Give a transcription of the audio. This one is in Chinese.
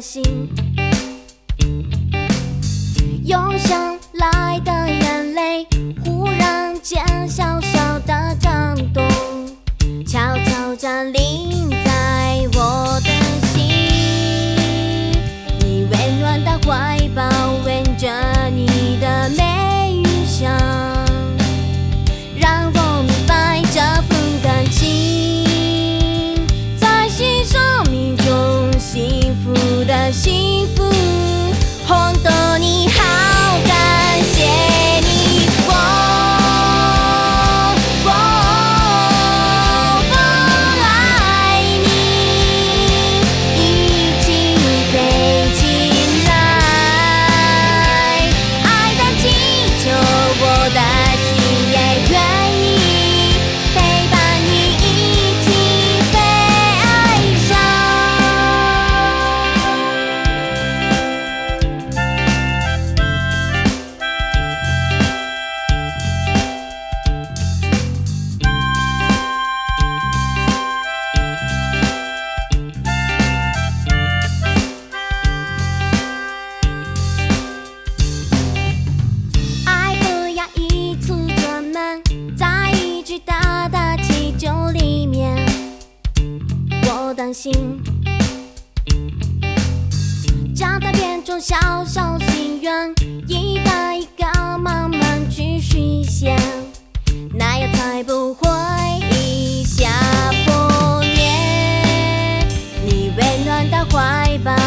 心。心。将它变成小小心愿一个一个慢慢去实现。那样才不会一下破灭你温暖的怀抱